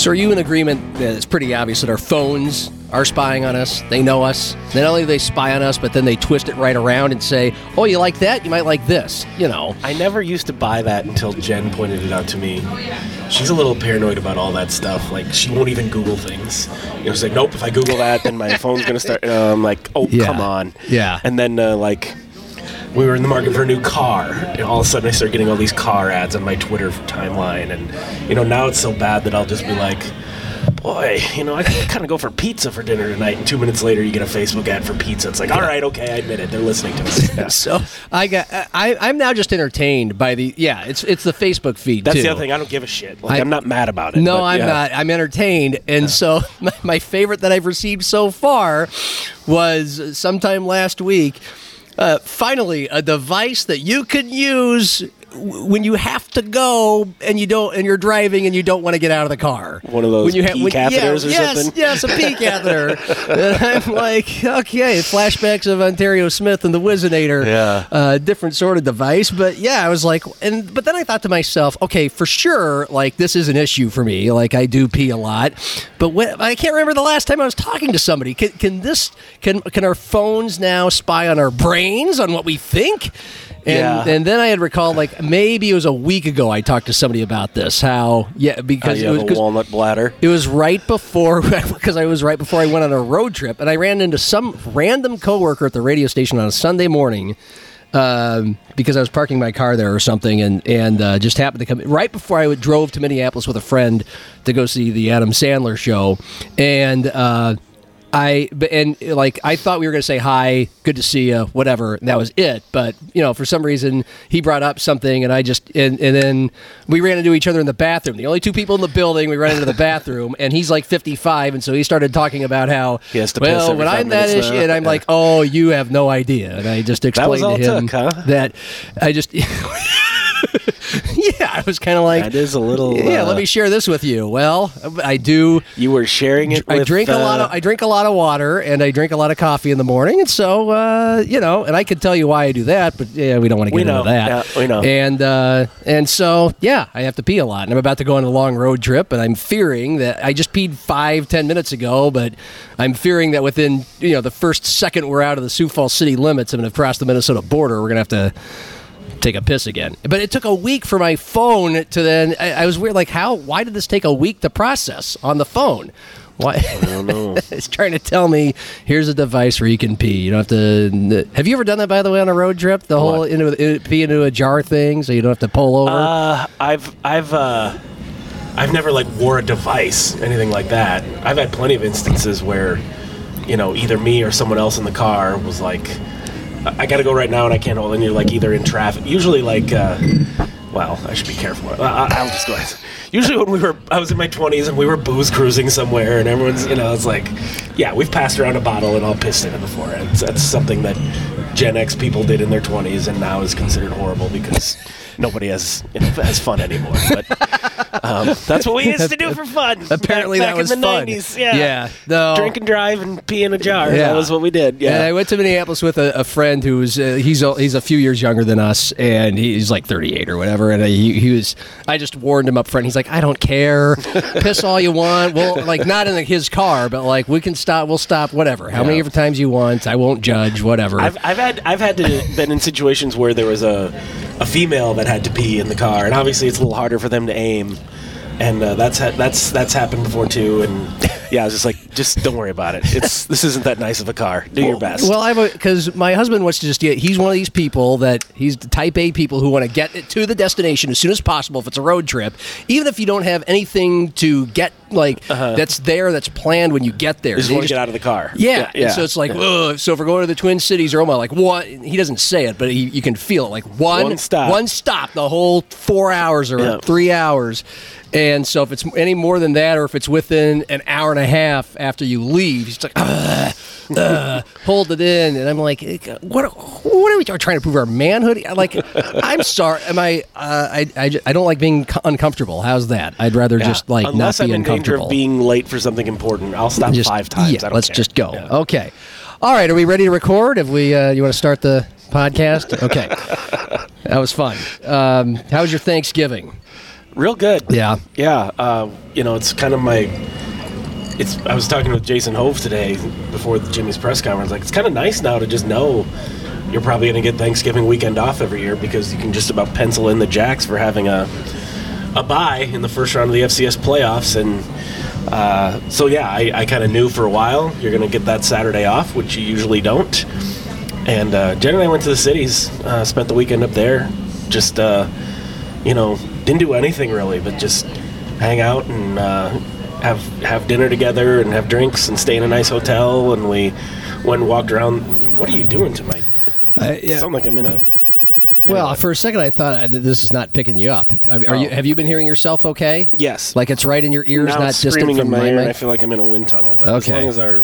So, are you in agreement that it's pretty obvious that our phones are spying on us? They know us. Not only do they spy on us, but then they twist it right around and say, "Oh, you like that? You might like this." You know. I never used to buy that until Jen pointed it out to me. She's a little paranoid about all that stuff. Like she won't even Google things. You know, she's like, "Nope, if I Google that, then my phone's gonna start." And I'm like, "Oh, Yeah. come on." Yeah. And then uh, like. We were in the market for a new car, and all of a sudden I started getting all these car ads on my Twitter timeline, and you know now it's so bad that I'll just be like, "Boy, you know I kind of go for pizza for dinner tonight." And two minutes later, you get a Facebook ad for pizza. It's like, "All right, okay, I admit it, they're listening to us." Yeah. So I got I I'm now just entertained by the yeah it's it's the Facebook feed That's too. the other thing. I don't give a shit. Like, I- I'm not mad about it. No, but, I'm yeah. not. I'm entertained. And so my, my favorite that I've received so far was sometime last week. Uh, finally, a device that you can use when you have to go and you don't and you're driving and you don't want to get out of the car. One of those when you pee catheters or yes, something? Yes, yes, a pee catheter. and I'm like, okay, flashbacks of Onterrio Smith and the Whizzinator. Yeah. Uh, different sort of device, but yeah, I was like, and but then I thought to myself, okay, for sure, like this is an issue for me. Like I do pee a lot, but when, I can't remember the last time I was talking to somebody. Can, can this can can our phones now spy on our brains on what we think? And, Yeah. and then I had recalled like maybe it was a week ago I talked to somebody about this. How yeah because it was a walnut bladder. it was right before because I was right before I went on a road trip, and I ran into some random coworker at the radio station on a Sunday morning um, because I was parking my car there or something, and and uh, just happened to come right before I would- drove to Minneapolis with a friend to go see the Adam Sandler show, and. Uh, I but- and like I thought we were going to say hi, good to see you, whatever. And that was it. But you know, for some reason, he brought up something, and I just and, and then we ran into each other in the bathroom. The only two people in the building. We ran into the bathroom, and he's like 55, and so he started talking about how He has to well when I'm that issue, and I'm like, oh, you have no idea. And I just explained to him took, huh? that I just. yeah, I was kind of like, That is a little. yeah. uh, let me share this with you. Well, I do. You were sharing it. I with, drink a lot uh, of I drink a lot of water and I drink a lot of coffee in the morning, and so uh, you know, and I could tell you why I do that, but yeah, we don't want to get into that. Yeah, we know. And uh, and so yeah, I have to pee a lot, and I'm about to go on a long road trip, and I'm fearing that I just peed five ten minutes ago, but I'm fearing that within you know the first second we're out of the Sioux Falls city limits and have crossed the Minnesota border, we're gonna have to take a piss again. But it took a week for my phone to then. I, I was weird, like how? Why did this take a week to process on the phone? Why? I don't know. it's trying to tell me here's a device where you can pee. You don't have to. Have you ever done that by the way on a road trip? The whole into in, pee into a jar thing, so you don't have to pull over. Uh, I've I've uh, I've never like wore a device, anything like that. I've had plenty of instances where, you know, either me or someone else in the car was like, "I, I got to go right now and I can't hold." And you're like either in traffic. Usually like, uh, well, I should be careful. I, I'll just go ahead. Usually when we were, I was in my 20s and we were booze cruising somewhere, and everyone's, you know, it's like, yeah, we've passed around a bottle and all pissed in it before. And that's something that Gen X people did in their 20s and now is considered horrible because nobody has has fun anymore. But um, that's what we used to do for fun. Apparently back, that back was in the fun. 90s. Yeah, Yeah, no. drink and drive and pee in a jar. Yeah. That was what we did. And I went to Minneapolis with a, a friend who's uh, he's a, he's a few years younger than us, and he's like 38 or whatever. And I, he, he was I just warned him up front. He's like, I don't care, piss all you want. Well, like not in his car, but like we can stop. We'll stop. Whatever. How many times you want? I won't judge. Whatever. I've, I've had I've had to been in situations where there was a a female that had to pee in the car, and obviously it's a little harder for them to aim, and uh, that's ha- that's that's happened before too. And yeah, I was just like, just don't worry about it. It's this isn't that nice of a car. Do your best. Well, I have because my husband wants to just get. He's one of these people that he's the type A people who want to get it to the destination as soon as possible if it's a road trip, even if you don't have anything to get like that's there, that's planned when you get there. Uh-huh. just They want to get out of the car. yeah, and so it's like, ugh. so if we're going to the Twin Cities or Omaha, like what? He doesn't say it, but he, you can feel it. Like one, One stop. one stop, the whole four hours or Yeah. three hours. And so if it's any more than that, or if it's within an hour and a half after you leave, he's like, ugh, ugh, hold it in, and I'm like, what? What are we trying to prove our manhood? Like, I'm sorry. Am I? Uh, I, I, I don't like being uncomfortable. How's that? I'd rather Yeah. just like Unless not be I'm in danger uncomfortable. of being late for something important, I'll stop Just- five times. Yeah, let's care. just go. Yeah. Okay. All right. Are we ready to record? If we? Uh, you want to start the podcast? Okay. that was fun. Um, how was your Thanksgiving? Real good. Yeah. Yeah. Uh, you know, it's kind of my. It's. I was talking with Jason Hove today before Jimmy's press conference. Like, it's kind of nice now to just know you're probably going to get Thanksgiving weekend off every year because you can just about pencil in the Jacks for having a a bye in the first round of the FCS playoffs, and uh, so yeah, I, I kind of knew for a while you're going to get that Saturday off, which you usually don't. And uh, Jen and I went to the cities, uh, spent the weekend up there, just uh, you know, didn't do anything really, but just hang out and uh, have have dinner together and have drinks and stay in a nice hotel. And we went and walked around. What are you doing to my? Uh, yeah. Sound like I'm in a. Well, for a second, I thought uh, this is not picking you up. Are are you? Oh. Have you been hearing yourself okay? Yes. Like it's right in your ears, now not distant from in my ear, and I feel like I'm in a wind tunnel. But as long as our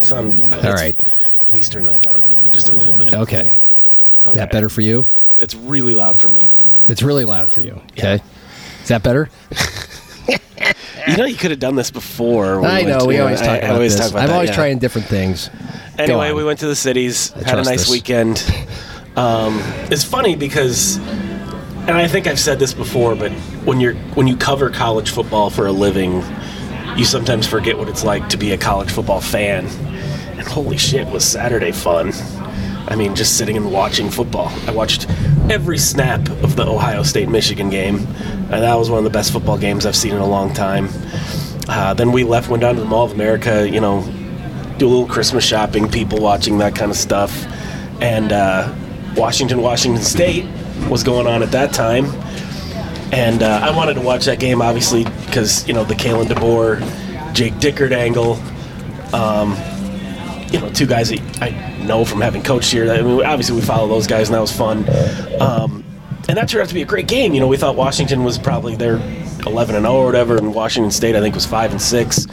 sound. All right. Please turn that down just a little bit. Okay. Okay. That better for you? It's really loud for me. It's really loud for you. Okay. Is that better? You know, you could have done this before. I know. We always talk I about always this. talk about I'm that, always yeah. trying different things. Anyway, we went to the cities, had a nice this. weekend. Um, it's funny because, and I think I've said this before, but when you're when you cover college football for a living, you sometimes forget what it's like to be a college football fan. And holy shit, was Saturday fun! I mean, just sitting and watching football. I watched every snap of the Ohio State Michigan game, and that was one of the best football games I've seen in a long time. Uh, then we left, went down to the Mall of America, you know, do a little Christmas shopping, people watching, that kind of stuff. And uh, Washington, Washington State was going on at that time. And uh, I wanted to watch that game, obviously, because, you know, the Kalen DeBoer, Jake Dickert angle. Um, you know, two guys that I know from having coached here. I mean, obviously, we follow those guys, and that was fun. Um, and that turned out to be a great game. You know, we thought Washington was probably their 11 and 0 or whatever, and Washington State, I think, was 5 and 6.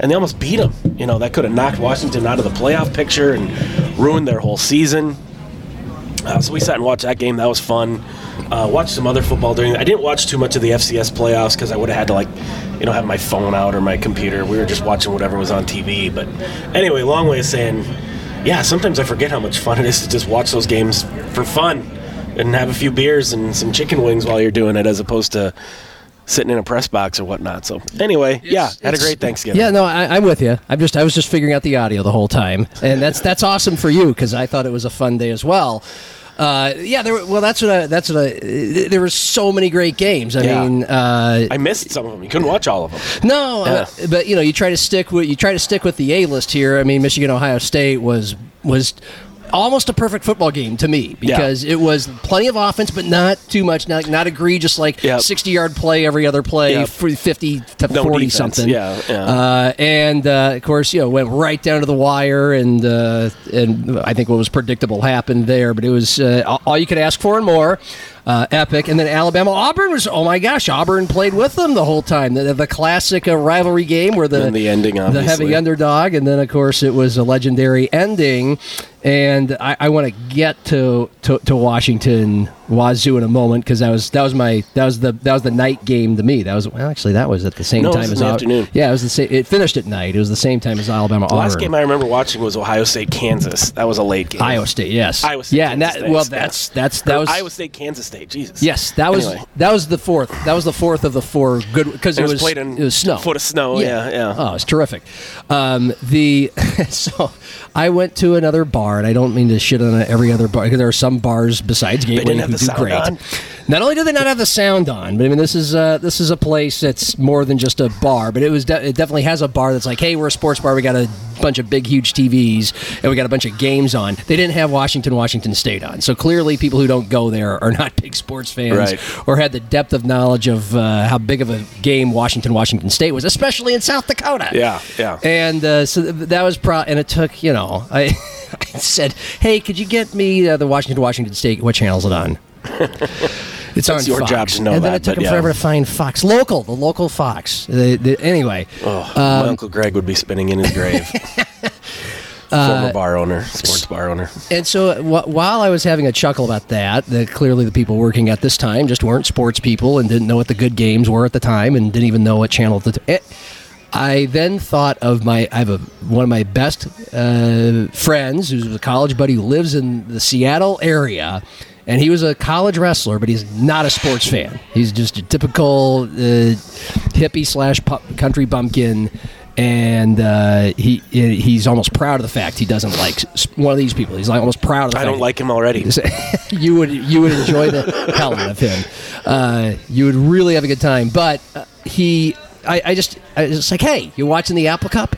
And they almost beat them. You know, that could have knocked Washington out of the playoff picture and ruined their whole season. Uh, so we sat and watched that game. That was fun. Uh, watched some other football during. I didn't watch too much of the FCS playoffs because I would have had to like, you know, have my phone out or my computer. We were just watching whatever was on TV. But anyway, long way of saying, yeah. Sometimes I forget how much fun it is to just watch those games for fun and have a few beers and some chicken wings while you're doing it, as opposed to sitting in a press box or whatnot. So anyway, yeah, had a great Thanksgiving. Yeah, no, I, I'm with you. I'm just, I was just figuring out the audio the whole time, and that's that's awesome for you because I thought it was a fun day as well. Uh, yeah, there. Were, well, that's what I. That's what I. There were so many great games. I Yeah. mean, uh, I missed some of them. You couldn't watch all of them. no, uh, but you know, you try to stick with you try to stick with the A list here. I mean, Michigan Ohio State was was almost a perfect football game to me because it was plenty of offense, but not too much, not not egregious like Yep. sixty yard play every other play, Yep. for fifty to No forty defense. something. Yeah, yeah. Uh, and uh, of course, you know, went right down to the wire, and uh, and I think what was predictable happened there. But it was uh, all- you could ask for and more. Uh, epic, and then Alabama Auburn was oh my gosh, Auburn played with them the whole time. The, the classic uh, rivalry game where the And the ending, the heavy underdog, and then of course it was a legendary ending. And I, I want to get to, to to Washington Wazoo in a moment because that was that was my that was the that was the night game to me. That was well actually that was at the same No, time as Al- afternoon. Yeah, it was the same. It finished at night. It was the same time as Alabama The last Auburn. game I remember watching was Ohio State Kansas. That was a late game. Iowa State, yes. Iowa State. yeah, and that State, well, that's that's that was Iowa State Kansas State. Jesus. Yes, that was Anyway. that was the fourth. That was the fourth of the four good because It it, was was played in it was snow, foot of snow, yeah, yeah. Oh, it's terrific. Um, the so I went to another bar, and I don't mean to shit on every other bar because there are some bars besides Gateway didn't have who the do sound great. on? Not only do they not have the sound on, but I mean this is uh, this is a place that's more than just a bar. But it was de- it definitely has a bar that's like, hey, we're a sports bar. We got a bunch of big, huge TVs, and we got a bunch of games on. They didn't have Washington, Washington State on. So clearly, people who don't go there are not big sports fans, Right. or had the depth of knowledge of uh, how big of a game Washington, Washington State was, especially in South Dakota. Yeah, yeah. And uh, so that was pro, and it took you know I, I said, hey, could you get me uh, the Washington, Washington State? What channel is it on? It's on your Fox. job to know and then that, it took him yeah. forever to find Fox local, the local Fox. The, the, anyway, Oh, my uncle Greg would be spinning in his grave. Uh, Former bar owner, sports bar owner. And so wh- while I was having a chuckle about that, that clearly the people working at this time just weren't sports people and didn't know what the good games were at the time and didn't even know what channel. The t- eh, I then thought of my I have a one of my best uh, friends who's a college buddy who lives in the Seattle area. And he was a college wrestler, but he's not a sports fan. He's just a typical uh, hippie slash country bumpkin, and uh, he he's almost proud of the fact he doesn't like one of these people. He's like almost proud of the I don't like him already. you would you would enjoy the hell out of him. Uh, you would really have a good time. But uh, he, I, I just, I just like, hey, you watching the Apple Cup?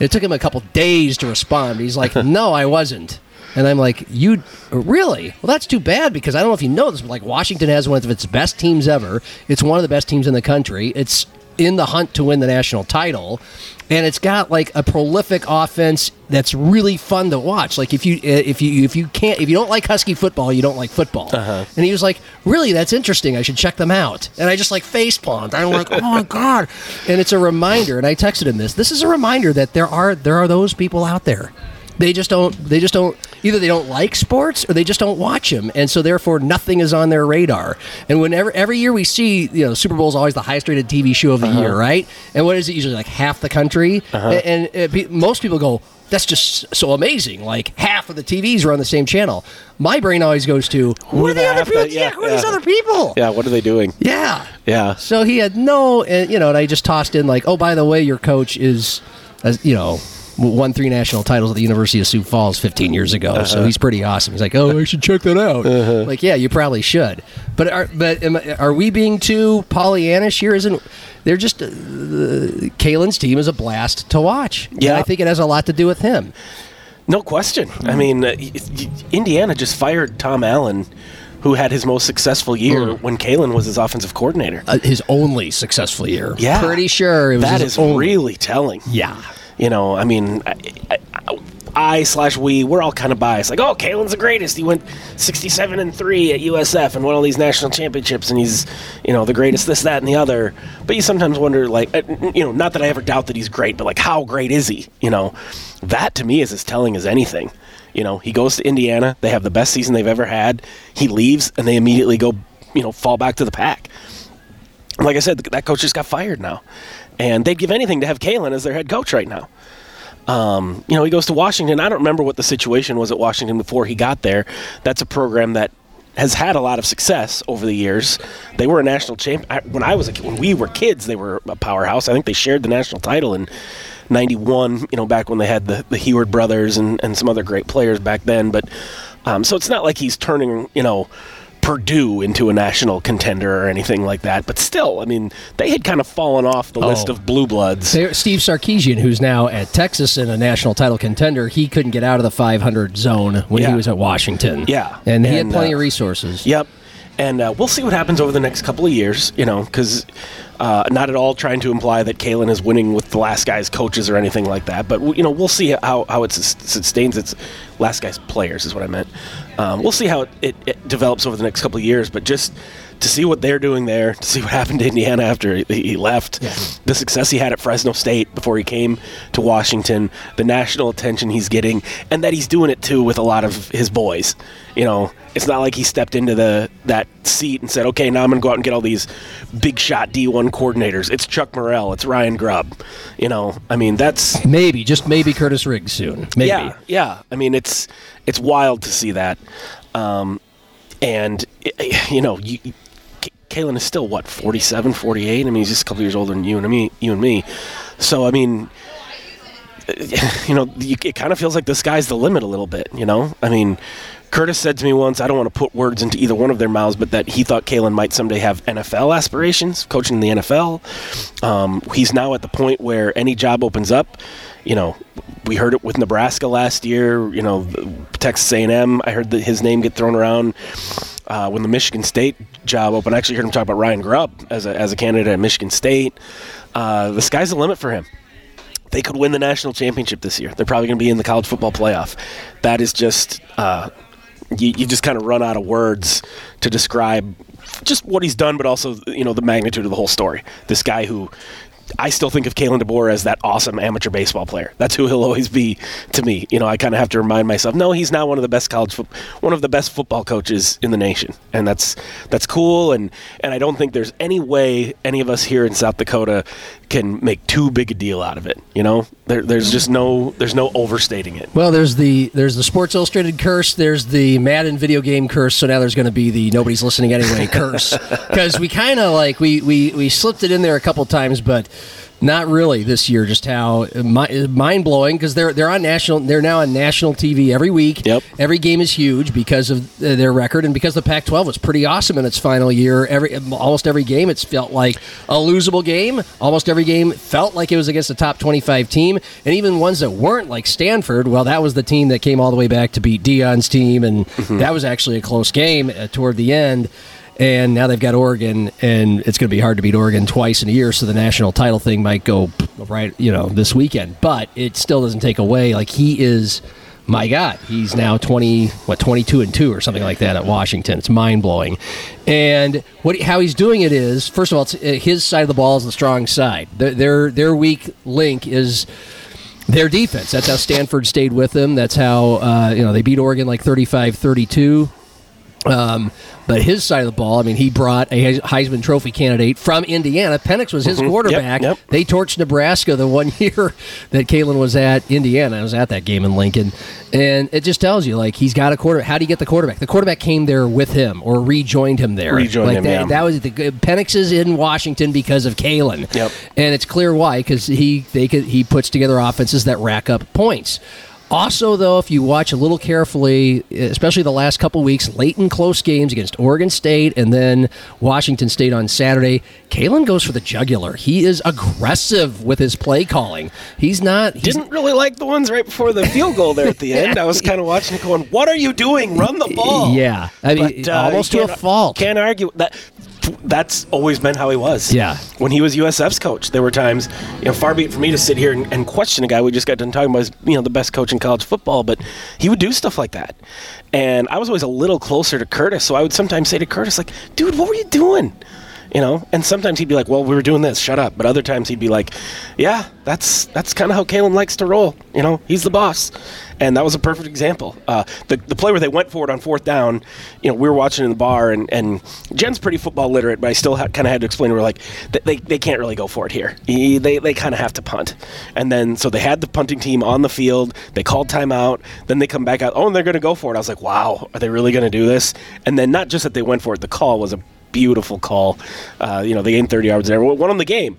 It took him a couple days to respond. He's like, no, I wasn't. And I'm like, you really? Well, that's too bad because I don't know if you know this, but like Washington has one of its best teams ever. It's one of the best teams in the country. It's in the hunt to win the national title, and it's got like a prolific offense that's really fun to watch. Like if you uh, if you if you can't if you don't like Husky football, you don't like football. And he was like, "Really, that's interesting. I should check them out." And I just like face palmed. I'm like, "Oh my god!" And it's a reminder. And I texted him this. This is a reminder that there are there are those people out there. They just don't. They just don't. Either they don't like sports or they just don't watch them, and so therefore nothing is on their radar. And whenever every year we see, you know, Super Bowl is always the highest rated TV show of the year, right? And what is it usually like half the country? And, and uh, pe- most people go, "That's just so amazing!" Like half of the TVs are on the same channel. My brain always goes to, "Who are the other people? that- Yeah, yeah, who are these other people?" Yeah, what are they doing? Yeah. Yeah. So he had no, and you know, and I just tossed in like, oh, by the way, your coach is, as you know, won three national titles at the University of Sioux Falls 15 years ago. Uh-huh. So he's pretty awesome. He's like, oh, I should check that out. Like, yeah, you probably should. But are but am, are we being too Pollyannish here? Isn't they're just uh, Kalen's team is a blast to watch. And Yeah. I think it has a lot to do with him. No question. I mean, uh, Indiana just fired Tom Allen, who had his most successful year when Kalen was his offensive coordinator. Uh, his only successful year. Yeah. pretty sure it was That is only. really telling. Yeah. You know, I mean, I, slash we, we're all kind of biased. Like, oh, Kalen's the greatest. He went 67 and three at USF and won all these national championships, and he's, you know, the greatest. This, that, and the other. But you sometimes wonder, like, uh, you know, not that I ever doubt that he's great, but like, how great is he? You know, that to me is as telling as anything. You know, he goes to Indiana. They have the best season they've ever had. He leaves, and they immediately go, you know, fall back to the pack. Like I said, that coach just got fired now, and they'd give anything to have Kalen as their head coach right now. Um, you know, he goes to Washington. I don't remember what the situation was at Washington before he got there. That's a program that has had a lot of success over the years. They were a national champ. I, when I was a, when we were kids, they were a powerhouse. I think they shared the national title in '91. You know, back when they had the the Huard brothers and and some other great players back then. But um, so it's not like he's turning you know. Purdue into a national contender or anything like that, but still, I mean, they had kind of fallen off the list Oh. of blue bloods. Steve Sarkisian, who's now at Texas and a national title contender, he couldn't get out of the 500 zone when he was at Washington. Yeah. and he had plenty uh, of resources. Yep. And uh, we'll see what happens over the next couple of years, you know, because uh, not at all trying to imply that Kalen is winning with the last guy's coaches or anything like that. But, you know, we'll see how, how it sustains its last guy's players, is what I meant. Um, we'll see how it, it, it develops over the next couple of years. But just to see what they're doing there, to see what happened to Indiana after he, he left, the success he had at Fresno State before he came to Washington, the national attention he's getting, and that he's doing it too with a lot of his boys. You know, it's not like he stepped into the that seat and said, "Okay, now I'm going to go out and get all these big shot D1 coordinators." It's Chuck Morrell, it's Ryan Grubb. You know, I mean, that's Maybe, just maybe Curtis Riggs soon. Maybe. yeah, yeah. I mean, it's it's wild to see that, um, and i- you know, you, Kalen is still what 47, 48? I mean, he's just a couple years older than you and me. You and me. So I mean, you know, it kind of feels like the sky's the limit a little bit. You know, I mean. Curtis said to me once, I don't want to put words into either one of their mouths, but that he thought Kalen might someday have NFL aspirations, coaching in the NFL. Um, he's now at the point where any job opens up. You know, we heard it with Nebraska last year. You know, Texas A&M. I heard that his name get thrown around uh, when the Michigan State job opened. I actually heard him talk about Ryan Grubb as a, as a candidate at Michigan State. Uh, the sky's the limit for him they could win the national championship this year. They're probably going to be in the college football playoff. That is just uh, you, you just kind of run out of words to describe just what he's done, but also you know the magnitude of the whole story. This guy who. I still think of Kalen DeBoer as that awesome amateur baseball player. That's who he'll always be to me. You know, I kind of have to remind myself, no, he's now one of the best college, fo- one of the best football coaches in the nation, and that's that's cool. And and I don't think there's any way any of us here in South Dakota can make too big a deal out of it. You know, there, there's just no there's no overstating it. Well, there's the there's the Sports Illustrated curse. There's the Madden video game curse. So now there's going to be the nobody's listening anyway curse because we kind of like we, we we slipped it in there a couple times, but not really this year. Just how mind blowing because they're they're on national they're now on national TV every week. Yep. Every game is huge because of uh, their record and because the Pac-12 was pretty awesome in its final year. Every almost every game it's felt like a losable game. Almost every game felt like it was against a top 25 team, and even ones that weren't like Stanford. Well, that was the team that came all the way back to beat Deion's team, and that was actually a close game uh, toward the end. And now they've got Oregon, and it's going to be hard to beat Oregon twice in a year. So the national title thing might go right, you know, this weekend. But it still doesn't take away. Like he is, my God, he's now twenty, what, twenty-two and two or something like that at Washington. It's mind blowing. And what how he's doing it is, first of all, uh, his side of the ball is the strong side. Their their, their weak link is their defense. That's how Stanford stayed with them. That's how uh, you know they beat Oregon like 35-32. Um, but his side of the ball, I mean, he brought a Heisman Trophy candidate from Indiana. Penix was his quarterback. yep. They torched Nebraska the one year that Kalen was at Indiana. I was at that game in Lincoln, and it just tells you like he's got a quarter. How do you get the quarterback? The quarterback came there with him or rejoined him there. Rejoined like him, that, yeah. that was the Penix is in Washington because of Kalen. Yep. and it's clear why because he they could, he puts together offenses that rack up points. Also, though, if you watch a little carefully, especially the last couple weeks, late and close games against Oregon State and then Washington State on Saturday, Kalen goes for the jugular. He is aggressive with his play calling. He's not. He's, Didn't really like the ones right before the field goal there at the end. I was kind of watching it going, "What are you doing? Run the ball!" Yeah, I mean, But, uh, almost to a fault. Can't argue that. That's always been how he was. Yeah. When he was USF's coach, there were times, you know, far be it for me to sit here and, and question a guy we just got done talking about as, you know, the best coach in college football, but he would do stuff like that. And I was always a little closer to Curtis, so I would sometimes say to Curtis, like, dude, what were you doing? You know, and sometimes he'd be like, "Well, we were doing this. Shut up." But other times he'd be like, "Yeah, that's that's kind of how Kalen likes to roll. You know, he's the boss." And that was a perfect example. Uh, the the play where they went for it on fourth down, you know, we were watching in the bar, and, and Jen's pretty football literate, but I still ha- kind of had to explain to her like they, they can't really go for it here. He- they they kind of have to punt. And then so they had the punting team on the field. They called timeout. Then they come back out. Oh, and they're going to go for it. I was like, "Wow, are they really going to do this?" And then not just that they went for it, the call was a beautiful call. Uh, you know, they gained 30 yards there, won them the game.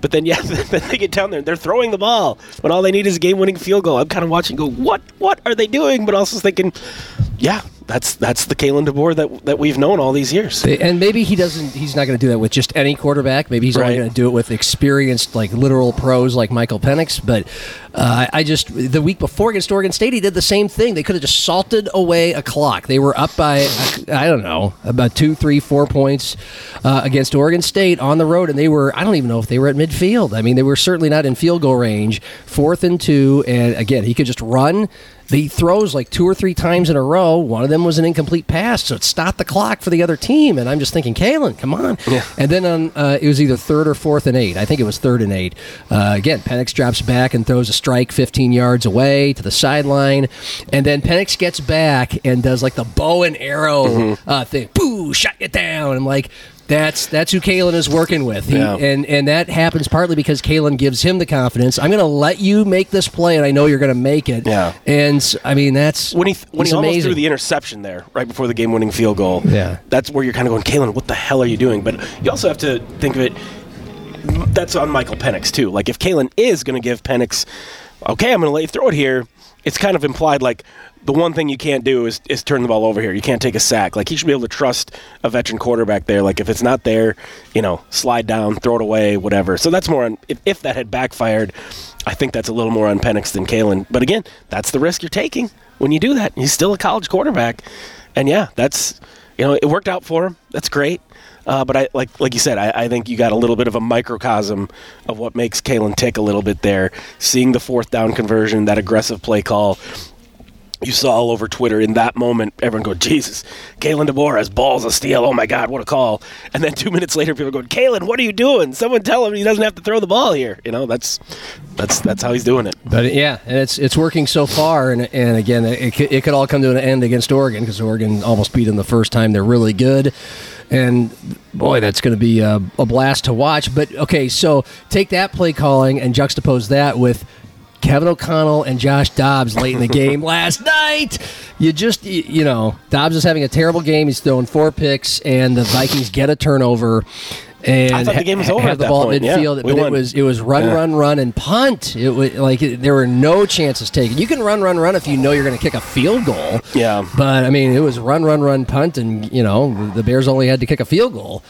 But then, yeah, then they get down there and they're throwing the ball when all they need is a game-winning field goal. I'm kind of watching, go, what, what are they doing? But also thinking, yeah, that's that's the Kalen DeBoer that that we've known all these years. And maybe he doesn't. He's not going to do that with just any quarterback. Maybe he's only going to do it with experienced, like literal pros, like Michael Penix. But uh, I just the week before against Oregon State, he did the same thing. They could have just salted away a clock. They were up by I don't know about two, three, four points uh, against Oregon State on the road, and they were I don't even know if they were at midfield. I mean, they were certainly not in field goal range. Fourth and two, and again, he could just run. He throws like two or three times in a row. One of them was an incomplete pass, so it stopped the clock for the other team. And I'm just thinking, Kalen, come on. And then on uh, it was either third or fourth and eight. I think it was third and eight. Uh, again, Penix drops back and throws a strike 15 yards away to the sideline, and then Penix gets back and does like the bow and arrow uh, thing. Boo! Shut it down. I'm like. That's that's who Kalen is working with, He- Yeah. and and that happens partly because Kalen gives him the confidence. I'm going to let you make this play, and I know you're going to make it. Yeah. and I mean that's when he when he's he almost threw the interception there right before the game-winning field goal. Yeah. that's where you're kind of going, Kalen, what the hell are you doing? But you also have to think of it. That's on Michael Penix too. Like if Kalen is going to give Penix, okay, I'm going to let you throw it here. it's kind of implied like the one thing you can't do is, is turn the ball over here. You can't take a sack. Like he should be able to trust a veteran quarterback there. Like if it's not there, you know, slide down, throw it away, whatever. So that's more on if, if that had backfired, I think that's a little more on Penix than Kalen. But again, that's the risk you're taking when you do that. He's still a college quarterback, and yeah, that's you know it worked out for him. That's great. Uh, but I like like you said, I, I think you got a little bit of a microcosm of what makes Kalen tick a little bit there. Seeing the fourth down conversion, that aggressive play call, you saw all over Twitter in that moment, everyone go, Jesus, Kalen DeBoer has balls of steel. Oh my God, what a call! And then two minutes later, people are going, Kalen, what are you doing? Someone tell him he doesn't have to throw the ball here. You know, that's that's that's how he's doing it. But yeah, and it's it's working so far, and and again, it it could all come to an end against Oregon because Oregon almost beat them the first time. They're really good, and boy, that's going to be a, a blast to watch. But okay, so take that play calling and juxtapose that with Kevin O'Connell and Josh Dobbs late in the game last night. You just, you, know, Dobbs is having a terrible game. He's throwing four picks, and the Vikings get a turnover. And I thought the game was over have at the that ball point. Yeah, midfield, we but it was it was run, Yeah. run, run, and punt. It was like it, there were no chances taken. You can run, run, run if you know you're going to kick a field goal. Yeah. But I mean, it was run, run, run, punt, and you know the Bears only had to kick a field goal.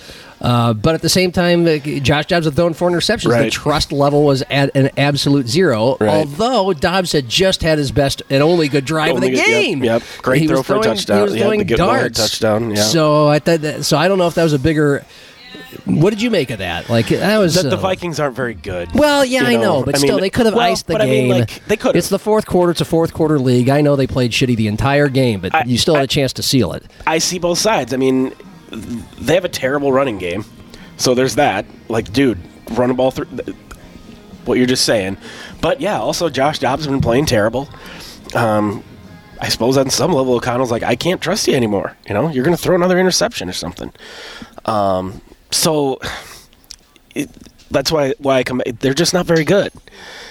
Uh, but at the same time, uh, Josh Dobbs had thrown four interceptions. The trust level was at an absolute zero. Right. Although Dobbs had just had his best and only good drive Only of the good- game. yep. Great He throw was for a touchdown. He was He throwing the darts. touchdown, yeah. So I thought that, so I don't know if that was a bigger. What did you make of that? Like that was The, the uh, Vikings aren't very good. well, yeah, you I know, but I mean, still, they could have well, iced the but game. I mean, like, they could. It's the fourth quarter. It's a fourth quarter league. I know they played shitty the entire game, but I- you still had a chance to seal it. I see both sides. I mean, they have a terrible running game, so there's that. Like, dude, run a ball through. What you're just saying, but yeah, also Josh Dobbs has been playing terrible. Um, I suppose on some level, O'Connell's like, I can't trust you anymore. You know, you're going to throw another interception or something. Um, so it, that's why why I come. They're just not very good.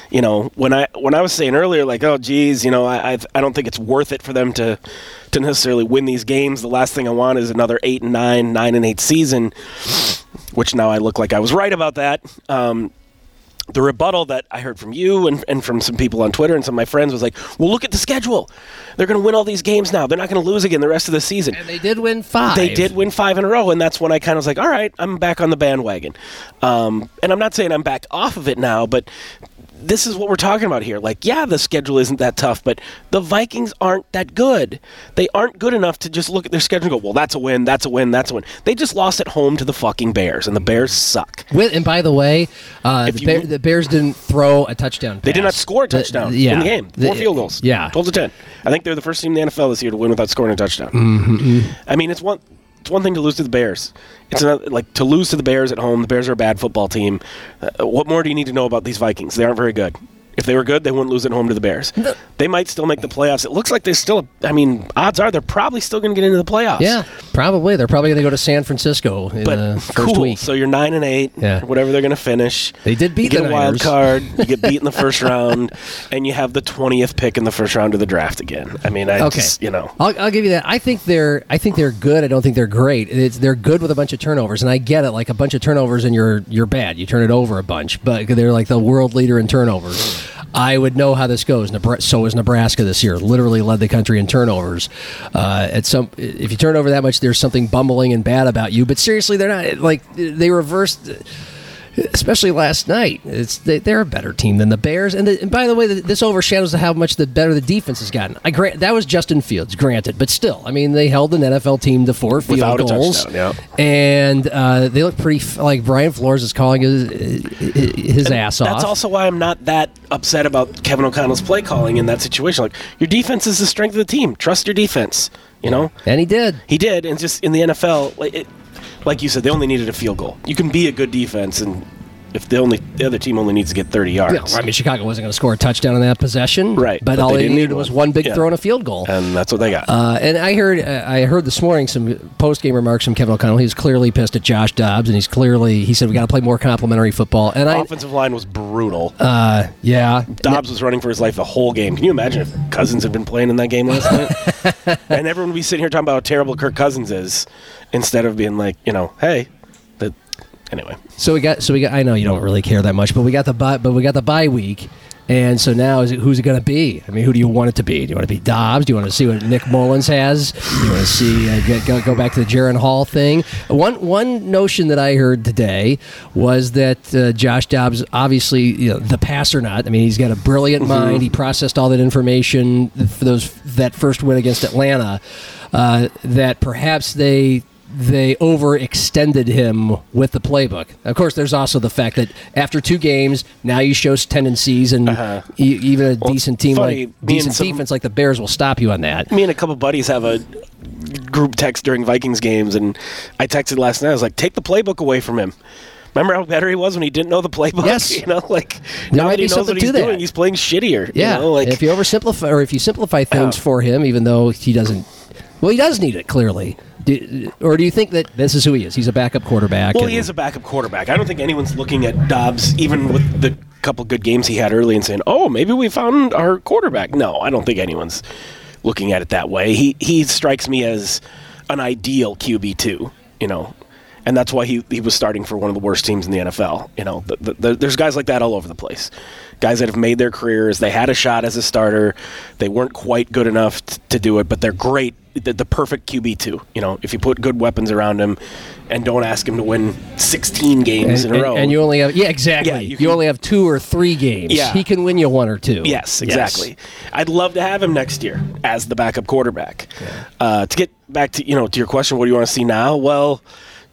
You know, when I when I was saying earlier, like, oh, geez, you know, I I, I don't think it's worth it for them to to necessarily win these games. The last thing I want is another eight and nine, nine and eight season. Which now I look like I was right about that. Um, the rebuttal that I heard from you and, and from some people on Twitter and some of my friends was like, well, look at the schedule. They're going to win all these games now. They're not going to lose again the rest of the season. And they did win five. They did win five in a row, and that's when I kind of was like, all right, I'm back on the bandwagon. Um, and I'm not saying I'm back off of it now, but this is what we're talking about here. Like, yeah, the schedule isn't that tough, but the Vikings aren't that good. They aren't good enough to just look at their schedule and go, well, that's a win, that's a win, that's a win. They just lost at home to the fucking Bears, and the Bears suck. With, and by the way, uh, the, you- Bear, the Bears didn't throw a touchdown. They did not score a The- touchdown yeah, in the game. Four The- field goals. Yeah. 12 to 10. I think they're the first team in the NFL this year to win without scoring a touchdown. Mm-hmm. I mean, it's one it's one thing to lose to the Bears. It's another like to lose to the Bears at home. The Bears are a bad football team. Uh, what more do you need to know about these Vikings? They aren't very good. If they were good, they wouldn't lose at home to the Bears. They might still make the playoffs. It looks like they still. I mean, odds are they're probably still going to get into the playoffs. Yeah, probably. They're probably going to go to San Francisco in But the first cool. week. So you're nine and eight. Yeah. Whatever they're going to finish. They did beat you get the a wild card. You get beat in the first round, and you have the twentieth pick in the first round of the draft again. I mean, I Okay, just you know. I'll, I'll give you that. I think they're I think they're good. I don't think they're great. It's, they're good with a bunch of turnovers, and I get it. Like a bunch of turnovers, and you're you're bad. You turn it over a bunch, but they're like the world leader in turnovers. I would know how this goes. So is Nebraska this year. Literally led the country in turnovers. Uh, at some, if you turn over that much, there's something bumbling and bad about you. But seriously, they're not like they reversed especially last night. It's they, they're a better team than the Bears. And, the, and by the way, the, this overshadows how much the better the defense has gotten. I grant that was Justin Fields, granted, but still, I mean, they held an NFL team to four field Without a goals, touchdown, and uh, they look pretty f- like Brian Flores is calling his his ass off. That's also why I'm not that upset about Kevin O'Connell's play calling in that situation. Like your defense is the strength of the team. Trust your defense. You know and he did. he did, and just in the NFL, like it, like you said, they only needed a field goal. You can be a good defense, and if the only the other team only needs to get 30 yards. Yeah, I mean, Chicago wasn't going to score a touchdown in that possession, Right, But, but all they they, needed need was one. one big Yeah. throw and a field goal. and that's what they got. Uh, and I heard uh, I heard this morning some post game remarks from Kevin O'Connell. He's clearly pissed at Josh Dobbs, and he's clearly he said we got to play more complementary football. And I, Offensive line was brutal. uh, yeah, Dobbs was running for his life the whole game. Can you imagine if Cousins had been playing in that game last night? and everyone would be sitting here talking about how terrible Kirk Cousins is, instead of being like, you know, hey, that. Anyway, So we got so we got. I know you don't really care that much, but we got the bye, but we got the bye week. And so now, is it, who's it going to be? I mean, who do you want it to be? Do you want it to be Dobbs? Do you want to see what Nick Mullens has? Do you want to see uh, get, go, go back to the Jaren Hall thing? One one notion that I heard today was that uh, Josh Dobbs, obviously you know, the passer not. I mean, he's got a brilliant mind. He processed all that information for those that first win against Atlanta. Uh, that perhaps they they overextended him with the playbook. Of course, there's also the fact that after two games, now you show tendencies, and e- even a decent team Uh-huh. funny, like decent some- defense like the Bears will stop you on that. Me and a couple buddies have a group text during Vikings games, and I texted last night. I was like, "Take the playbook away from him." Remember how better he was when he didn't know the playbook? Yes. you know, like There now that he knows what he's to that. doing, he's playing shittier. Yeah, you know, like if you oversimplify or if you simplify things Yeah. for him, even though he doesn't, well, he does need it clearly. Do, or do you think that this is who he is? He's a backup quarterback. Well, he is a backup quarterback. I don't think anyone's looking at Dobbs, even with the couple good games he had early, and saying, "Oh, maybe we found our quarterback." No, I don't think anyone's looking at it that way. He he strikes me as an ideal QB two. You know, and that's why he, he was starting for one of the worst teams in the NFL. You know, the, the, the, there's guys like that all over the place. Guys that have made their careers. They had a shot as a starter. They weren't quite good enough t- to do it, but they're great. The, the perfect QB two. You know, if you put good weapons around him, and don't ask him to win 16 games and, in a row. and you only have yeah exactly. Yeah, you you only have two or three games. Yeah. he can win you one or two. Yes, exactly. I'd love to have him next year as the backup quarterback. Uh, to get back to you know to your question, what do you want to see now? Well,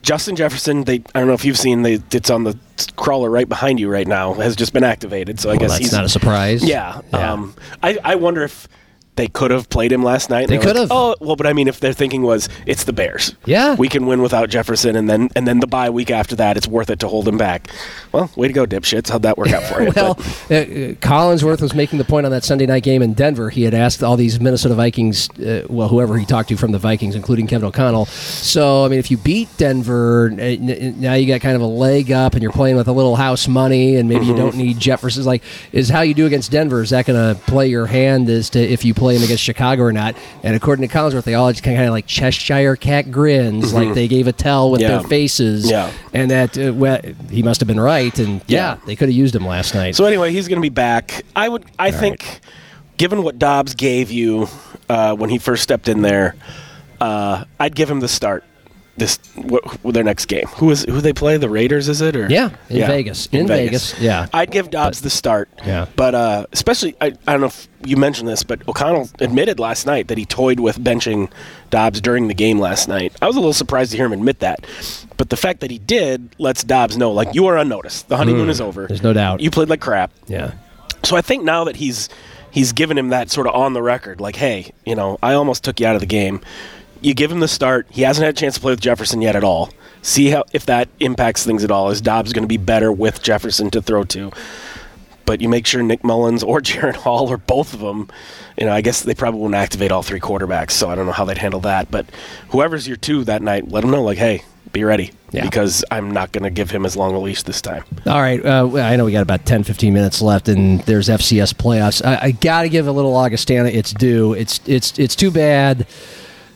Justin Jefferson. They I don't know if you've seen. They it's on the crawler right behind you right now. Has just been activated. So I Well, guess that's he's not a surprise. Yeah. Yeah. Um, I I wonder if. They could have played him last night. They like, could've. Oh well, but I mean, if their thinking was it's the Bears, Yeah. we can win without Jefferson, and then and then the bye week after that, it's worth it to hold him back. Well, way to go, dipshits! How'd that work out for you? Well, uh, uh, Collinsworth was making the point on that Sunday night game in Denver. He had asked all these Minnesota Vikings, uh, well, whoever he talked to from the Vikings, including Kevin O'Connell. So, I mean, if you beat Denver, now you got kind of a leg up, and you're playing with a little house money, and maybe you don't need Jefferson. Like, is how you do against Denver? Is that going to play your hand as to if you play him against Chicago or not? And according to Collinsworth, they all just kind of like Cheshire cat grins, like they gave a tell with Yeah. their faces, Yeah. and that uh, well, he must have been right. And yeah, Yeah. they could have used him last night. So anyway, he's going to be back. I would. I think, given what Dobbs gave you uh, when he first stepped in there, uh, I'd give him the start. This wh- their next game. Who is who they play? The Raiders, is it? Or Yeah, in Vegas. In Vegas, yeah. I'd give Dobbs the start. Yeah. But uh, especially, I, I don't know if you mentioned this, but O'Connell admitted last night that he toyed with benching Dobbs during the game last night. I was a little surprised to hear him admit that. But the fact that he did lets Dobbs know, like, you are unnoticed. The honeymoon is over. Mm. There's no doubt. You played like crap. yeah. So I think now that he's he's given him that sort of on the record, like, hey, you know, I almost took you out of the game. You give him the start. He hasn't had a chance to play with Jefferson yet at all. See how if that impacts things at all. Is Dobbs going to be better with Jefferson to throw to? But you make sure Nick Mullens or Jaren Hall or both of them. You know, I guess they probably won't activate all three quarterbacks, so I don't know how they'd handle that. But whoever's your two that night, let them know, like, hey, be ready. Yeah. Because I'm not going to give him as long a leash this time. All right. Uh, I know we got about 10, 15 minutes left, and there's FCS playoffs. I, I got to give a little Augustana its due. It's it's it's too bad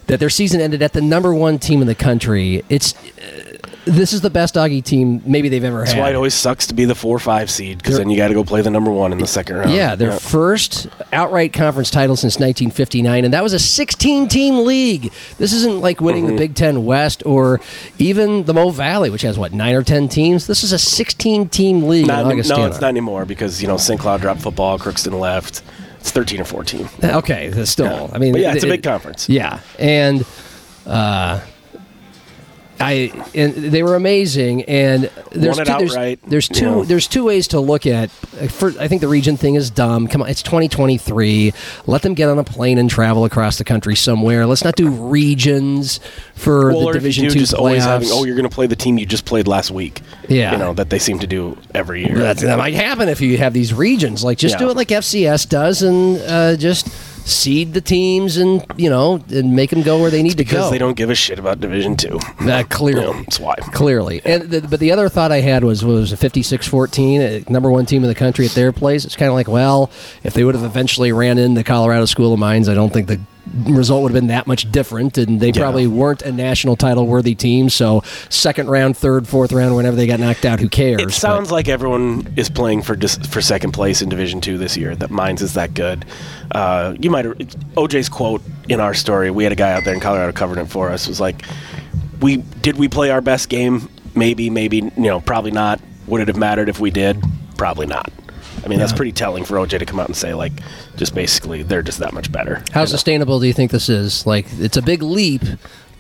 that their season ended at the number one team in the country. It's uh, this is the best Augie team maybe they've ever That's had. why it always sucks to be the four or five seed because then you got to go play the number one in the second round. Yeah, their first outright conference title since 1959, and that was a 16-team league. This isn't like winning Mm-hmm. the Big Ten West or even the Mo Valley, which has what nine or ten teams. This is a 16-team league Not no, it's not anymore because you know St. Cloud dropped football, Crookston left. It's thirteen or fourteen. Okay, that's still. Yeah. I mean, But yeah, it's a it- big conference. Yeah, and uh, I and they were amazing. And there's two, there's, there's two know. there's two ways to look at. First, I think the region thing is dumb. Come on, it's 2023. Let them get on a plane and travel across the country somewhere. Let's not do regions for Well, the Division Two playoffs. having oh you're going to play the team you just played last week. Yeah. you know that they seem to do every year. That's, that might happen if you have these regions. Like, just Yeah. do it like FCS does, and uh, just seed the teams, and you know, and make them go where they need to because go. Because they don't give a shit about Division Two. Uh, clearly. You know, that's why. Clearly. And the, but the other thought I had was was a 56-14, uh, number one team in the country at their place. It's kind of like, well, if they would have eventually ran into Colorado School of Mines, I don't think the result would have been that much different, and they Yeah. probably weren't a national title worthy team. So second round, third, fourth round, whenever they got knocked out, who cares? It sounds like everyone is playing for dis- for second place in Division Two this year. That Mines is that good. Uh, you might OJ's quote in our story. We had a guy out there in Colorado covering it for us. Was like, "We did we play our best game? Maybe, maybe you know, probably not. Would it have mattered if we did? Probably not." I mean, that's pretty telling for OJ to come out and say like, just basically they're just that much better. How sustainable do you think this is? Like, it's a big leap,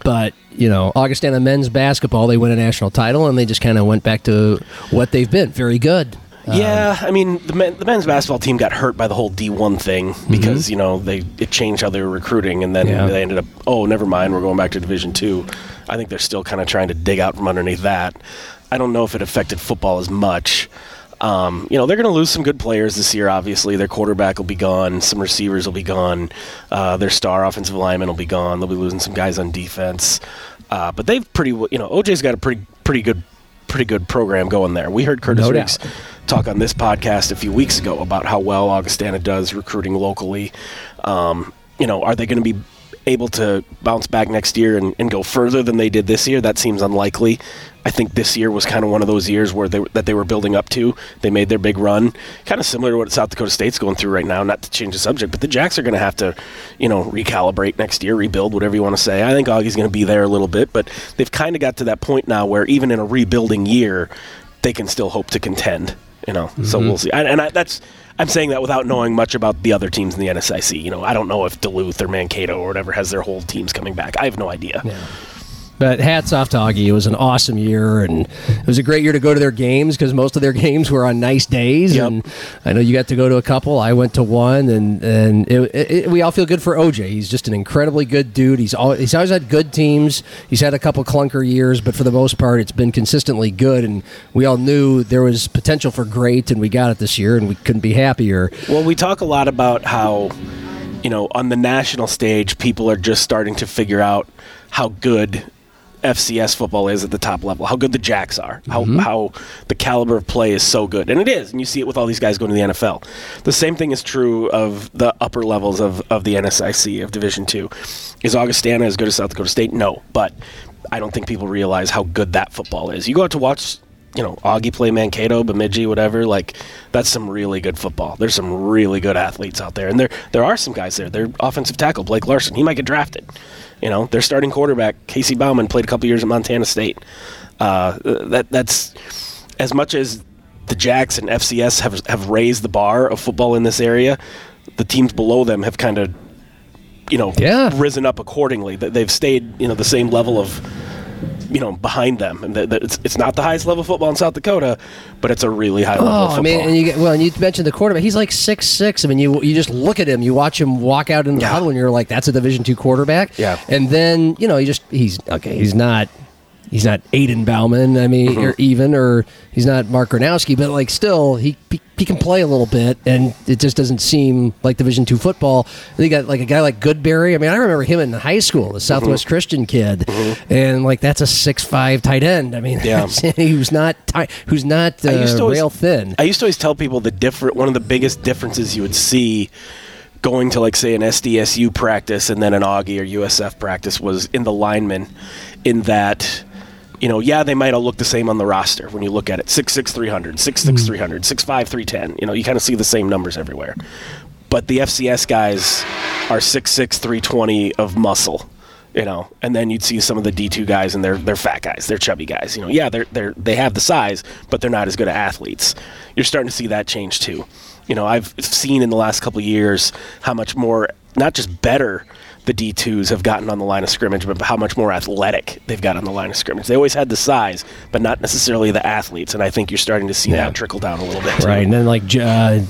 but you know, Augustana men's basketball, they win a national title, and they just kind of went back to what they've been, very good. Um, yeah, I mean the, men, the men's basketball team got hurt by the whole D one thing mm-hmm. because you know they it changed how they were recruiting, and then Yeah. they ended up oh never mind we're going back to Division two. I think they're still kind of trying to dig out from underneath that. I don't know if it affected football as much. Um, you know they're going to lose some good players this year. Obviously, their quarterback will be gone, some receivers will be gone, uh, their star offensive lineman will be gone. They'll be losing some guys on defense, uh, but they've pretty you know OJ's got a pretty pretty good pretty good program going there. We heard Curtis No doubt. Talk on this podcast a few weeks ago about how well Augustana does recruiting locally. Um, you know, are they going to be able to bounce back next year and, and go further than they did this year? That seems unlikely. I think this year was kind of one of those years where they that they were building up to. They made their big run, kind of similar to what South Dakota State's going through right now. Not to change the subject, but the Jacks are going to have to, you know, recalibrate next year, rebuild, whatever you want to say. I think Augie's going to be there a little bit, but they've kind of got to that point now where even in a rebuilding year, they can still hope to contend. You know, so mm-hmm. we'll see. And, and I, that's I'm saying that without knowing much about the other teams in the NSIC. You know, I don't know if Duluth or Mankato or whatever has their whole teams coming back. I have no idea. But hats off to Augie. It was an awesome year, and it was a great year to go to their games because most of their games were on nice days. Yep. And I know you got to go to a couple. I went to one, and and it, it, it- we all feel good for OJ. He's just an incredibly good dude. He's always, he's always had good teams. He's had a couple clunker years, but for the most part, it's been consistently good. And we all knew there was potential for great, and we got it this year, and we couldn't be happier. Well, we talk a lot about how, you know, on the national stage, people are just starting to figure out how good FCS football is at the top level, how good the Jacks are, how, mm-hmm. how the caliber of play is so good. And it is. And you see it with all these guys going to the NFL. The same thing is true of the upper levels of, of the NSIC, of Division Two. Is Augustana as good as South Dakota State? No. But I don't think people realize how good that football is. You go out to watch you know, Augie play Mankato, Bemidji, whatever, like that's some really good football. There's some really good athletes out there. And there there are some guys there. Their offensive tackle, Blake Larson, he might get drafted. You know, their starting quarterback, Casey Bauman, played a couple years at Montana State. Uh, that that's as much as the Jacks and FCS have have raised the bar of football in this area, the teams below them have kind of you know Yeah. risen up accordingly. That they've stayed you know the same level of you know behind them, and that, it's it's not the highest level football in South Dakota, but it's a really high level. Oh, of Oh, I mean, and you get well, and you mentioned the quarterback. He's like six six. I mean, you you just look at him, you watch him walk out in the Yeah. huddle, and you're like, that's a Division two quarterback. Yeah. And then you know, he just he's okay. He's not he's not Aiden Bauman. I mean, Mm-hmm. or even or he's not Mark Gronowski, but like still he, he he can play a little bit, and it just doesn't seem like Division two football. You got like a guy like Goodberry. I mean, I remember him in high school, the Southwest Mm-hmm. Christian kid, and like that's a six five tight end. I mean, Yeah. who's not who's not uh, I used to always- rail thin. I used to always tell people the different one of the biggest differences you would see going to like say an SDSU practice and then an Augie or USF practice was in the linemen in that you know, yeah, they might all look the same on the roster when you look at it. 6'6", 300, 6'6", hmm. 300, 6'5", 310. You know, you kind of see the same numbers everywhere. But the FCS guys are 6'6", 320 of muscle you know, and then you'd see some of the D two guys and they're they're fat guys, they're chubby guys. You know, yeah, they're they're they have the size, but they're not as good at athletes. You're starting to see that change too. You know, I've seen in the last couple of years how much more, not just better, the D twos have gotten on the line of scrimmage, but how much more athletic they've got on the line of scrimmage. They always had the size, but not necessarily the athletes, and I think you're starting to see Yeah. that trickle down a little bit. too. Right, and then like uh,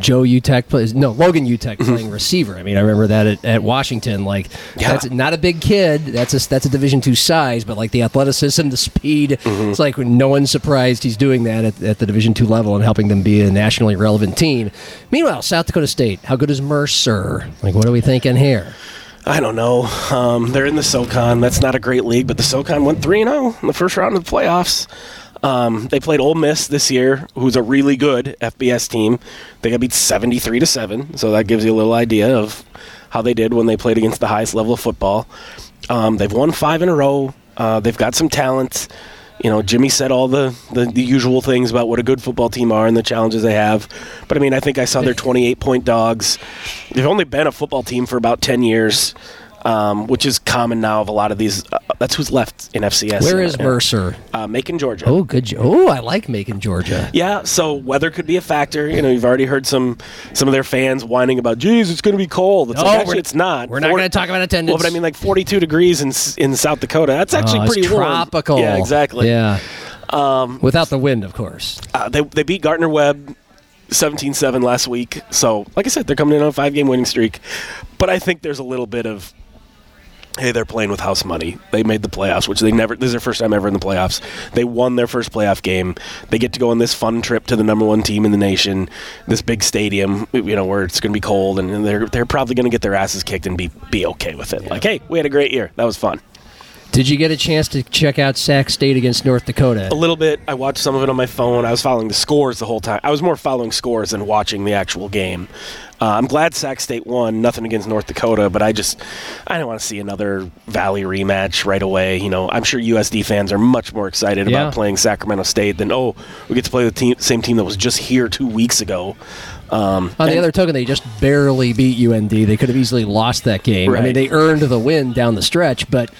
Joe Utech plays no Logan Utek playing receiver. I mean, I remember that at, at Washington. Like Yeah. that's not a big kid. That's a that's a Division two size, but like the athleticism, the speed. It's like no one's surprised he's doing that at, at the Division two level and helping them be a nationally relevant team. Meanwhile, South Dakota State, how good is Mercer? Like, what are we thinking here? I don't know. Um, they're in the SoCon. That's not a great league, but the SoCon went three and zero in the first round of the playoffs. Um, they played Ole Miss this year, who's a really good FBS team. They got beat 73 to 7, so that gives you a little idea of how they did when they played against the highest level of football. Um, they've won five in a row. Uh, they've got some talent. You know, Jimmy said all the, the, the usual things about what a good football team are and the challenges they have. But I mean, I think I saw their 28 point dogs. They've only been a football team for about 10 years, um, which is common now of a lot of these. Uh, that's who's left in FCS. Where is. Mercer? Uh, Macon, Georgia. Oh, good. Oh, I like Macon, Georgia. Yeah, so weather could be a factor. You know, you've already heard some some of their fans whining about, "Geez, it's going to be cold." It's No, like, actually, it's not. we're not gonna talk about attendance. Well, but I mean, like 42 degrees in in South Dakota. That's actually Oh, it's pretty warm. tropical. Yeah, exactly. Yeah. Um, Without the wind, of course. Uh, they they beat Gardner Webb 17-7 last week. So, like I said, they're coming in on a five game winning streak. But I think there's a little bit of hey, they're playing with house money. They made the playoffs, which they never. This is their first time ever in the playoffs. They won their first playoff game. They get to go on this fun trip to the number one team in the nation, this big stadium, you know, where it's going to be cold, and they're they're probably going to get their asses kicked and be be okay with it. Like, hey, we had a great year. That was fun. Did you get a chance to check out Sac State against North Dakota? A little bit. I watched some of it on my phone. I was following the scores the whole time. I was more following scores than watching the actual game. Uh, I'm glad Sac State won. Nothing against North Dakota, but I just I don't want to see another Valley rematch right away. You know, I'm sure USD fans are much more excited Yeah. about playing Sacramento State than oh, we get to play the team, same team that was just here two weeks ago. Um, On the other token, they just barely beat UND. They could have easily lost that game. I mean, they earned the win down the stretch, but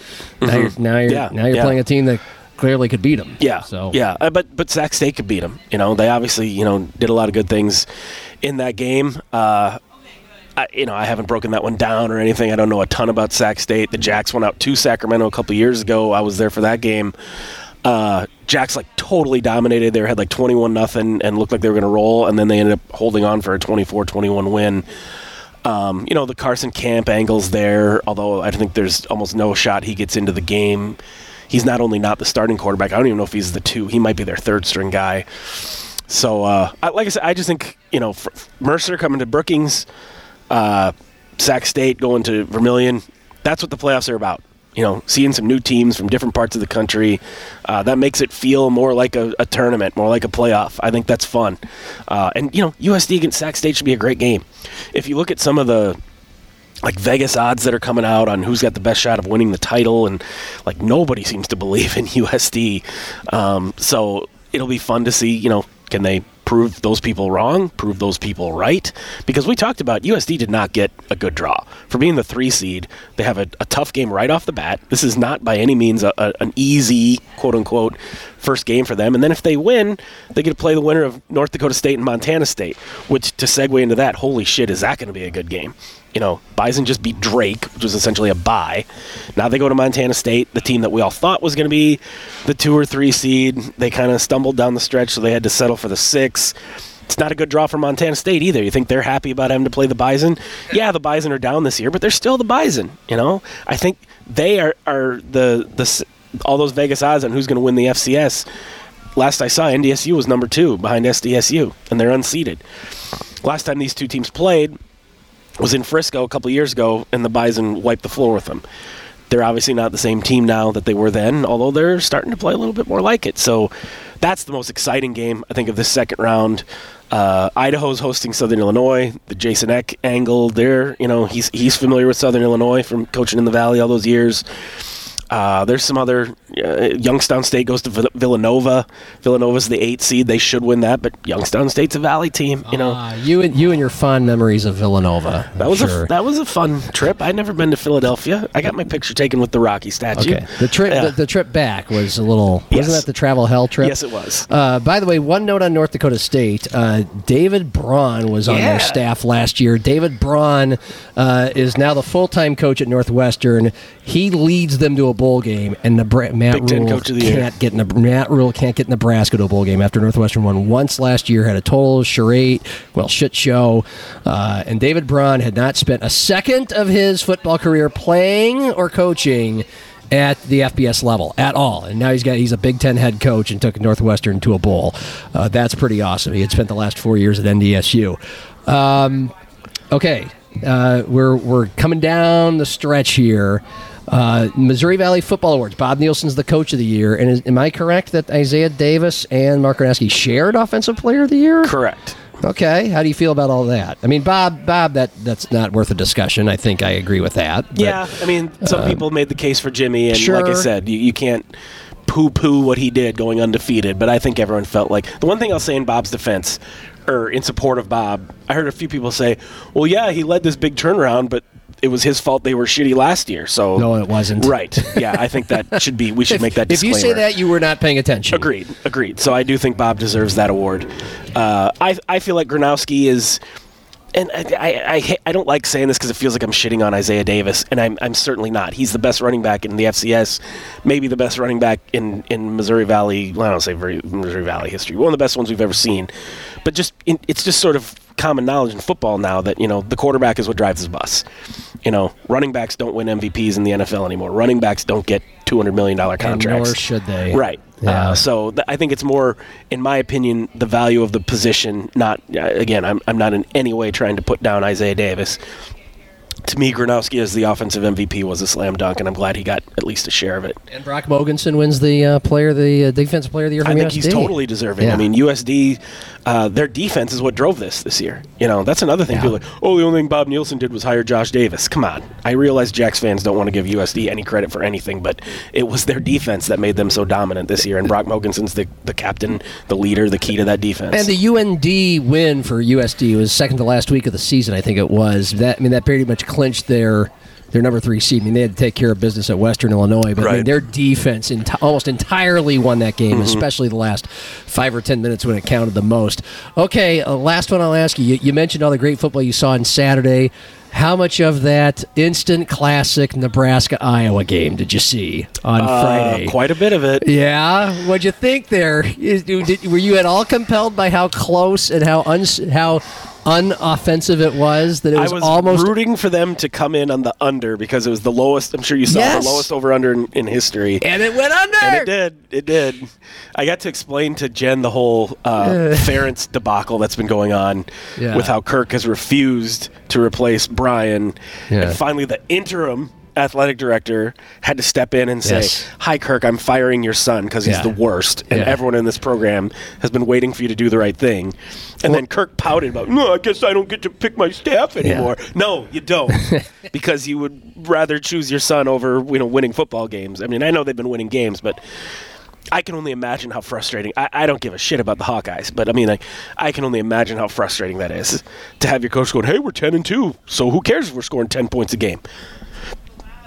now you're now you're, Yeah, now you're yeah. playing a team that clearly could beat them. Yeah. So yeah, uh, but but Sac State could beat them. You know, they obviously you know did a lot of good things in that game. Uh, I, you know, I haven't broken that one down or anything. I don't know a ton about Sac State. The Jacks went out to Sacramento a couple years ago. I was there for that game. Uh, Jacks like totally dominated. They had like 21 nothing and looked like they were going to roll, and then they ended up holding on for a 24-21 win. Um, you know, the Carson Camp angle's there, although I think there's almost no shot he gets into the game. He's not only not the starting quarterback, I don't even know if he's the two. He might be their third string guy. So, uh, I, like I said, I just think, you know, Mercer coming to Brookings, uh, Sac State going to Vermillion, that's what the playoffs are about. You know, seeing some new teams from different parts of the country, uh, that makes it feel more like a, a tournament, more like a playoff. I think that's fun. Uh, and, you know, USD against Sac State should be a great game. If you look at some of the like Vegas odds that are coming out on who's got the best shot of winning the title, and like nobody seems to believe in USD. Um, so it'll be fun to see. You know, can they prove those people wrong, prove those people right? Because we talked about USD did not get a good draw for being the three seed. They have a, a tough game right off the bat. This is not by any means a, a, an easy quote unquote first game for them. And then if they win, they get to play the winner of North Dakota State and Montana State. Which to segue into that, holy shit, is that going to be a good game? You know, Bison just beat Drake, which was essentially a bye. Now they go to Montana State, the team that we all thought was going to be the two or three seed. They kind of stumbled down the stretch, so they had to settle for the six. It's not a good draw for Montana State either. You think they're happy about having to play the Bison? Yeah, the Bison are down this year, but they're still the Bison. You know, I think they are are the the all those Vegas odds on who's going to win the FCS. Last I saw, NDSU was number two behind SDSU, and they're unseeded. Last time these two teams played, was in Frisco a couple years ago, and the Bison wiped the floor with them. They're obviously not the same team now that they were then, although they're starting to play a little bit more like it. So that's the most exciting game, I think, of this second round. Uh, Idaho's hosting Southern Illinois. The Jason Eck angle there, you know, he's he's familiar with Southern Illinois from coaching in the Valley all those years. Uh, there's some other. Uh, Youngstown State goes to Vill- Villanova. Villanova's the eight seed. They should win that, but Youngstown State's a Valley team. You know, Ah, you and you and your fond memories of Villanova. that I'm was sure. a that was a fun trip. I'd never been to Philadelphia. I got my picture taken with the Rocky statue. okay. The trip the, the trip back was a little. Yes. Wasn't that the travel hell trip? yes, it was. Uh, by the way, one note on North Dakota State: uh, David Braun was on Yeah. their staff last year. David Braun uh, is now the full-time coach at Northwestern. He leads them to a bowl game, and Nebra- Matt Rhule the Year. can't get Neb- Matt Rhule can't get Nebraska to a bowl game after Northwestern won once last year. Had a total charade, well, shit show. Uh, and David Braun had not spent a second of his football career playing or coaching at the FBS level at all. And now he's got he's a Big Ten head coach and took Northwestern to a bowl. Uh, that's pretty awesome. He had spent the last four years at NDSU. Um, okay, uh, we're we're coming down the stretch here. Uh, Missouri Valley Football Awards. Bob Nielsen's the coach of the year, and is, am I correct that Isaiah Davis and Mark Gronowski shared Offensive Player of the Year? Correct. Okay, how do you feel about all that? I mean, Bob, Bob, that that's not worth a discussion. I think I agree with that. but- Yeah, I mean, some people made the case for Jimmy, and like I said, you, you can't poo-poo what he did going undefeated. But I think everyone felt like the one thing I'll say in Bob's defense, or in support of Bob, I heard a few people say, "Well, yeah, he led this big turnaround, but." It was his fault they were shitty last year. So No, it wasn't. Right? Yeah, I think that should be. We should make that. If you say that, you were not paying attention. Agreed. Agreed. So I do think Bob deserves that award. Uh, I I feel like Gronowski is, and I I, I, I don't like saying this because it feels like I'm shitting on Isaiah Davis, and I'm I'm certainly not. He's the best running back in the FCS, maybe the best running back in in Missouri Valley. Well, I don't say very Missouri Valley history. One of the best ones we've ever seen. But just in, it's just sort of common knowledge in football now that you know the quarterback is what drives his bus. You know, running backs don't win MVPs in the NFL anymore. Running backs don't get two hundred million dollar And contracts. nor should they. Right. Yeah. Uh, so th- I think it's more, in my opinion, the value of the position. Not uh, again, I'm I'm not in any way trying to put down Isaiah Davis. To me, Gronowski as the offensive MVP was a slam dunk, and I'm glad he got at least a share of it. And Brock Mogensen wins the uh, player, the uh, defensive player of the year. I think he's totally deserving. Yeah. I mean, USD, uh, their defense is what drove this this year. You know, that's another thing. Yeah. People are like, oh, the only thing Bob Nielsen did was hire Josh Davis. Come on. I realize Jacks fans don't want to give USD any credit for anything, but it was their defense that made them so dominant this year. And Brock Mogensen's the, the captain, the leader, the key to that defense. And the UND win for USD was second to last week of the season. I think it was. That I mean, that pretty much clinched their their number three seed. I mean, they had to take care of business at Western Illinois, but I mean, their defense enti- almost entirely won that game, especially the last five or ten minutes when it counted the most. Okay, uh, last one I'll ask you. you. You mentioned all the great football you saw on Saturday. How much of that instant classic Nebraska Iowa game did you see on Uh, Friday? quite a bit of it. Yeah, what'd you think there? Is- did- were you at all compelled by how close and how uns, how unoffensive it was? That it was, I was almost rooting for them to come in on the under because it was the lowest. I'm sure you saw Yes. the lowest over under in, in history. and it went under. And it did. It did. I got to explain to Jen the whole uh, Ferentz debacle that's been going on Yeah. with how Kirk has refused to replace Brian. Yeah. And finally, the interim athletic director had to step in and say, Yes. Hi, Kirk, I'm firing your son because he's Yeah. the worst. And Yeah. everyone in this program has been waiting for you to do the right thing. And then Kirk pouted about, No, I guess I don't get to pick my staff anymore. No, you don't. because you would rather choose your son over you know winning football games. I mean, I know they've been winning games, but I can only imagine how frustrating. I, I don't give a shit about the Hawkeyes, but I mean, I, I can only imagine how frustrating that is to have your coach going, "Hey, we're ten and two, so who cares if we're scoring ten points a game?"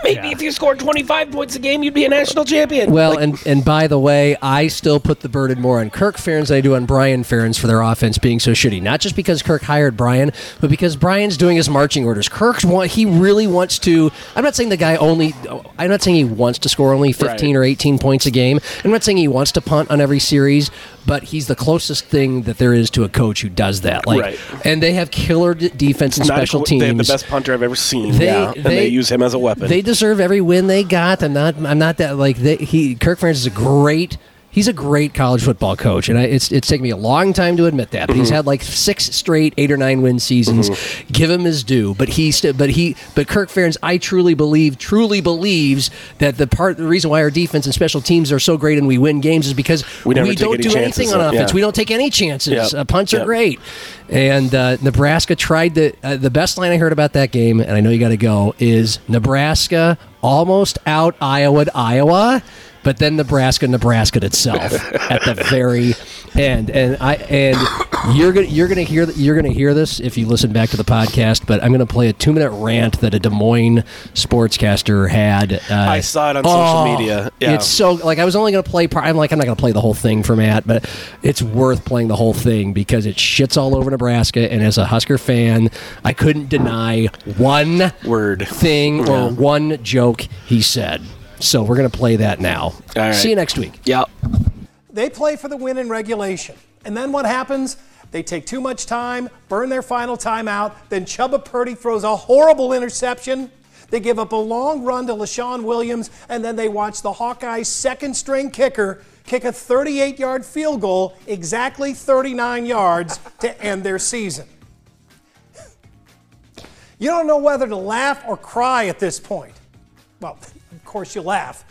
Maybe if you scored twenty five points a game, you'd be a national champion. Well, Like, and and by the way, I still put the burden more on Kirk Ferentz than I do on Brian Ferentz for their offense being so shitty. Not just because Kirk hired Brian, but because Brian's doing his marching orders. Kirk's want he really wants to. I'm not saying the guy only. I'm not saying he wants to score only 15 Right. or 18 points a game. I'm not saying he wants to punt on every series, but he's the closest thing that there is to a coach who does that. Like, Right. and they have killer d- defense and not a special co- teams. They have the best punter I've ever seen. They- yeah, and they- they use him as a weapon. They deserve every win they got. I'm not. I'm not that like they, he. Kirk Ferentz is a great. He's a great college football coach, and I, it's it's taken me a long time to admit that. But Mm-hmm. he's had like six straight eight or nine win seasons. Give him his due. But he, st- but he, but Kirk Ferentz, I truly believe, truly believes that the part, the reason why our defense and special teams are so great and we win games is because We take don't do chances, anything on uh, offense. yeah. We don't take any chances. Yep. Uh, punts are great. And uh, Nebraska tried the uh, the best line I heard about that game, and I know you got to go is Nebraska almost out Iowa to Iowa, but then Nebraska Nebraska itself at the very end. And I and you're gonna you're gonna hear you're gonna hear this if you listen back to the podcast. But I'm gonna play a two minute rant that a Des Moines sportscaster had. Uh, I saw it on social Oh, media. Yeah. It's so like I was only going to play. I'm like I'm not going to play the whole thing for Matt, but it's worth playing the whole thing because it shits all over Nebraska. And as a Husker fan, I couldn't deny one Word. thing or Yeah. one joke he said. So we're going to play that now. All right. See you next week. Yep. They play for the win in regulation. And then what happens? They take too much time, burn their final timeout, then Chubba Purdy throws a horrible interception. They give up a long run to Leshon Williams, and then they watch the Hawkeyes' second string kicker kick a 38 yard field goal, exactly 39 yards, to end their season. You don't know whether to laugh or cry at this point. Well, course, you laugh.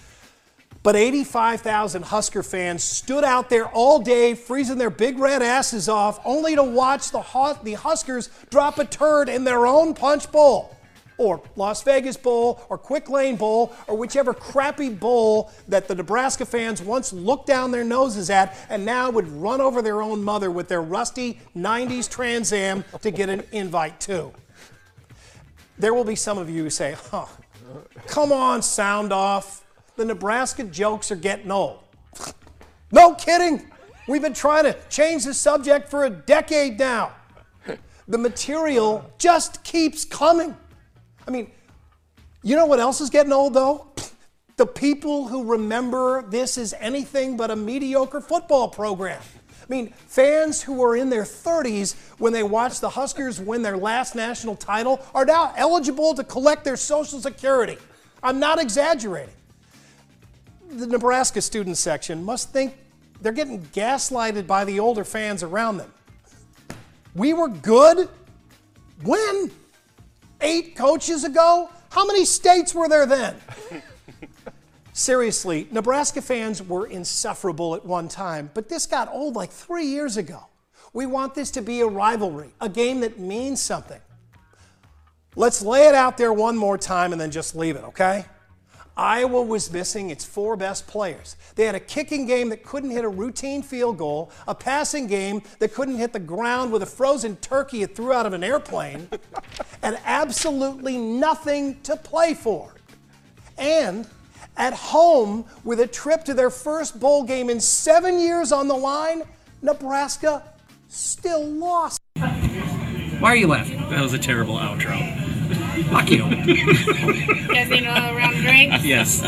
But 85,000 Husker fans stood out there all day, freezing their big red asses off, only to watch the, the Huskers drop a turd in their own punch bowl, or Las Vegas Bowl, or Quick Lane Bowl, or whichever crappy bowl that the Nebraska fans once looked down their noses at and now would run over their own mother with their rusty 90s Trans Am to get an invite to. There will be some of you who say, huh, come on, sound off. The Nebraska jokes are getting old. No kidding. We've been trying to change the subject for a decade now. The material just keeps coming. I mean, you know what else is getting old though? The people who remember this as anything but a mediocre football program. I mean, fans who were in their 30s when they watched the Huskers win their last national title are now eligible to collect their Social Security. I'm not exaggerating the Nebraska student section must think they're getting gaslighted by the older fans around them. We were good when? Eight coaches ago? How many states were there then? Seriously, Nebraska fans were insufferable at one time, but this got old like three years ago. We want this to be a rivalry, a game that means something. Let's lay it out there one more time and then just leave it, okay? Iowa was missing its four best players. They had a kicking game that couldn't hit a routine field goal, a passing game that couldn't hit the ground with a frozen turkey it threw out of an airplane, and absolutely nothing to play for. And at home, with a trip to their first bowl game in seven years on the line, Nebraska still lost. Why are you laughing? That was a terrible outro. Fuck you. You guys need another round of drinks? Yes.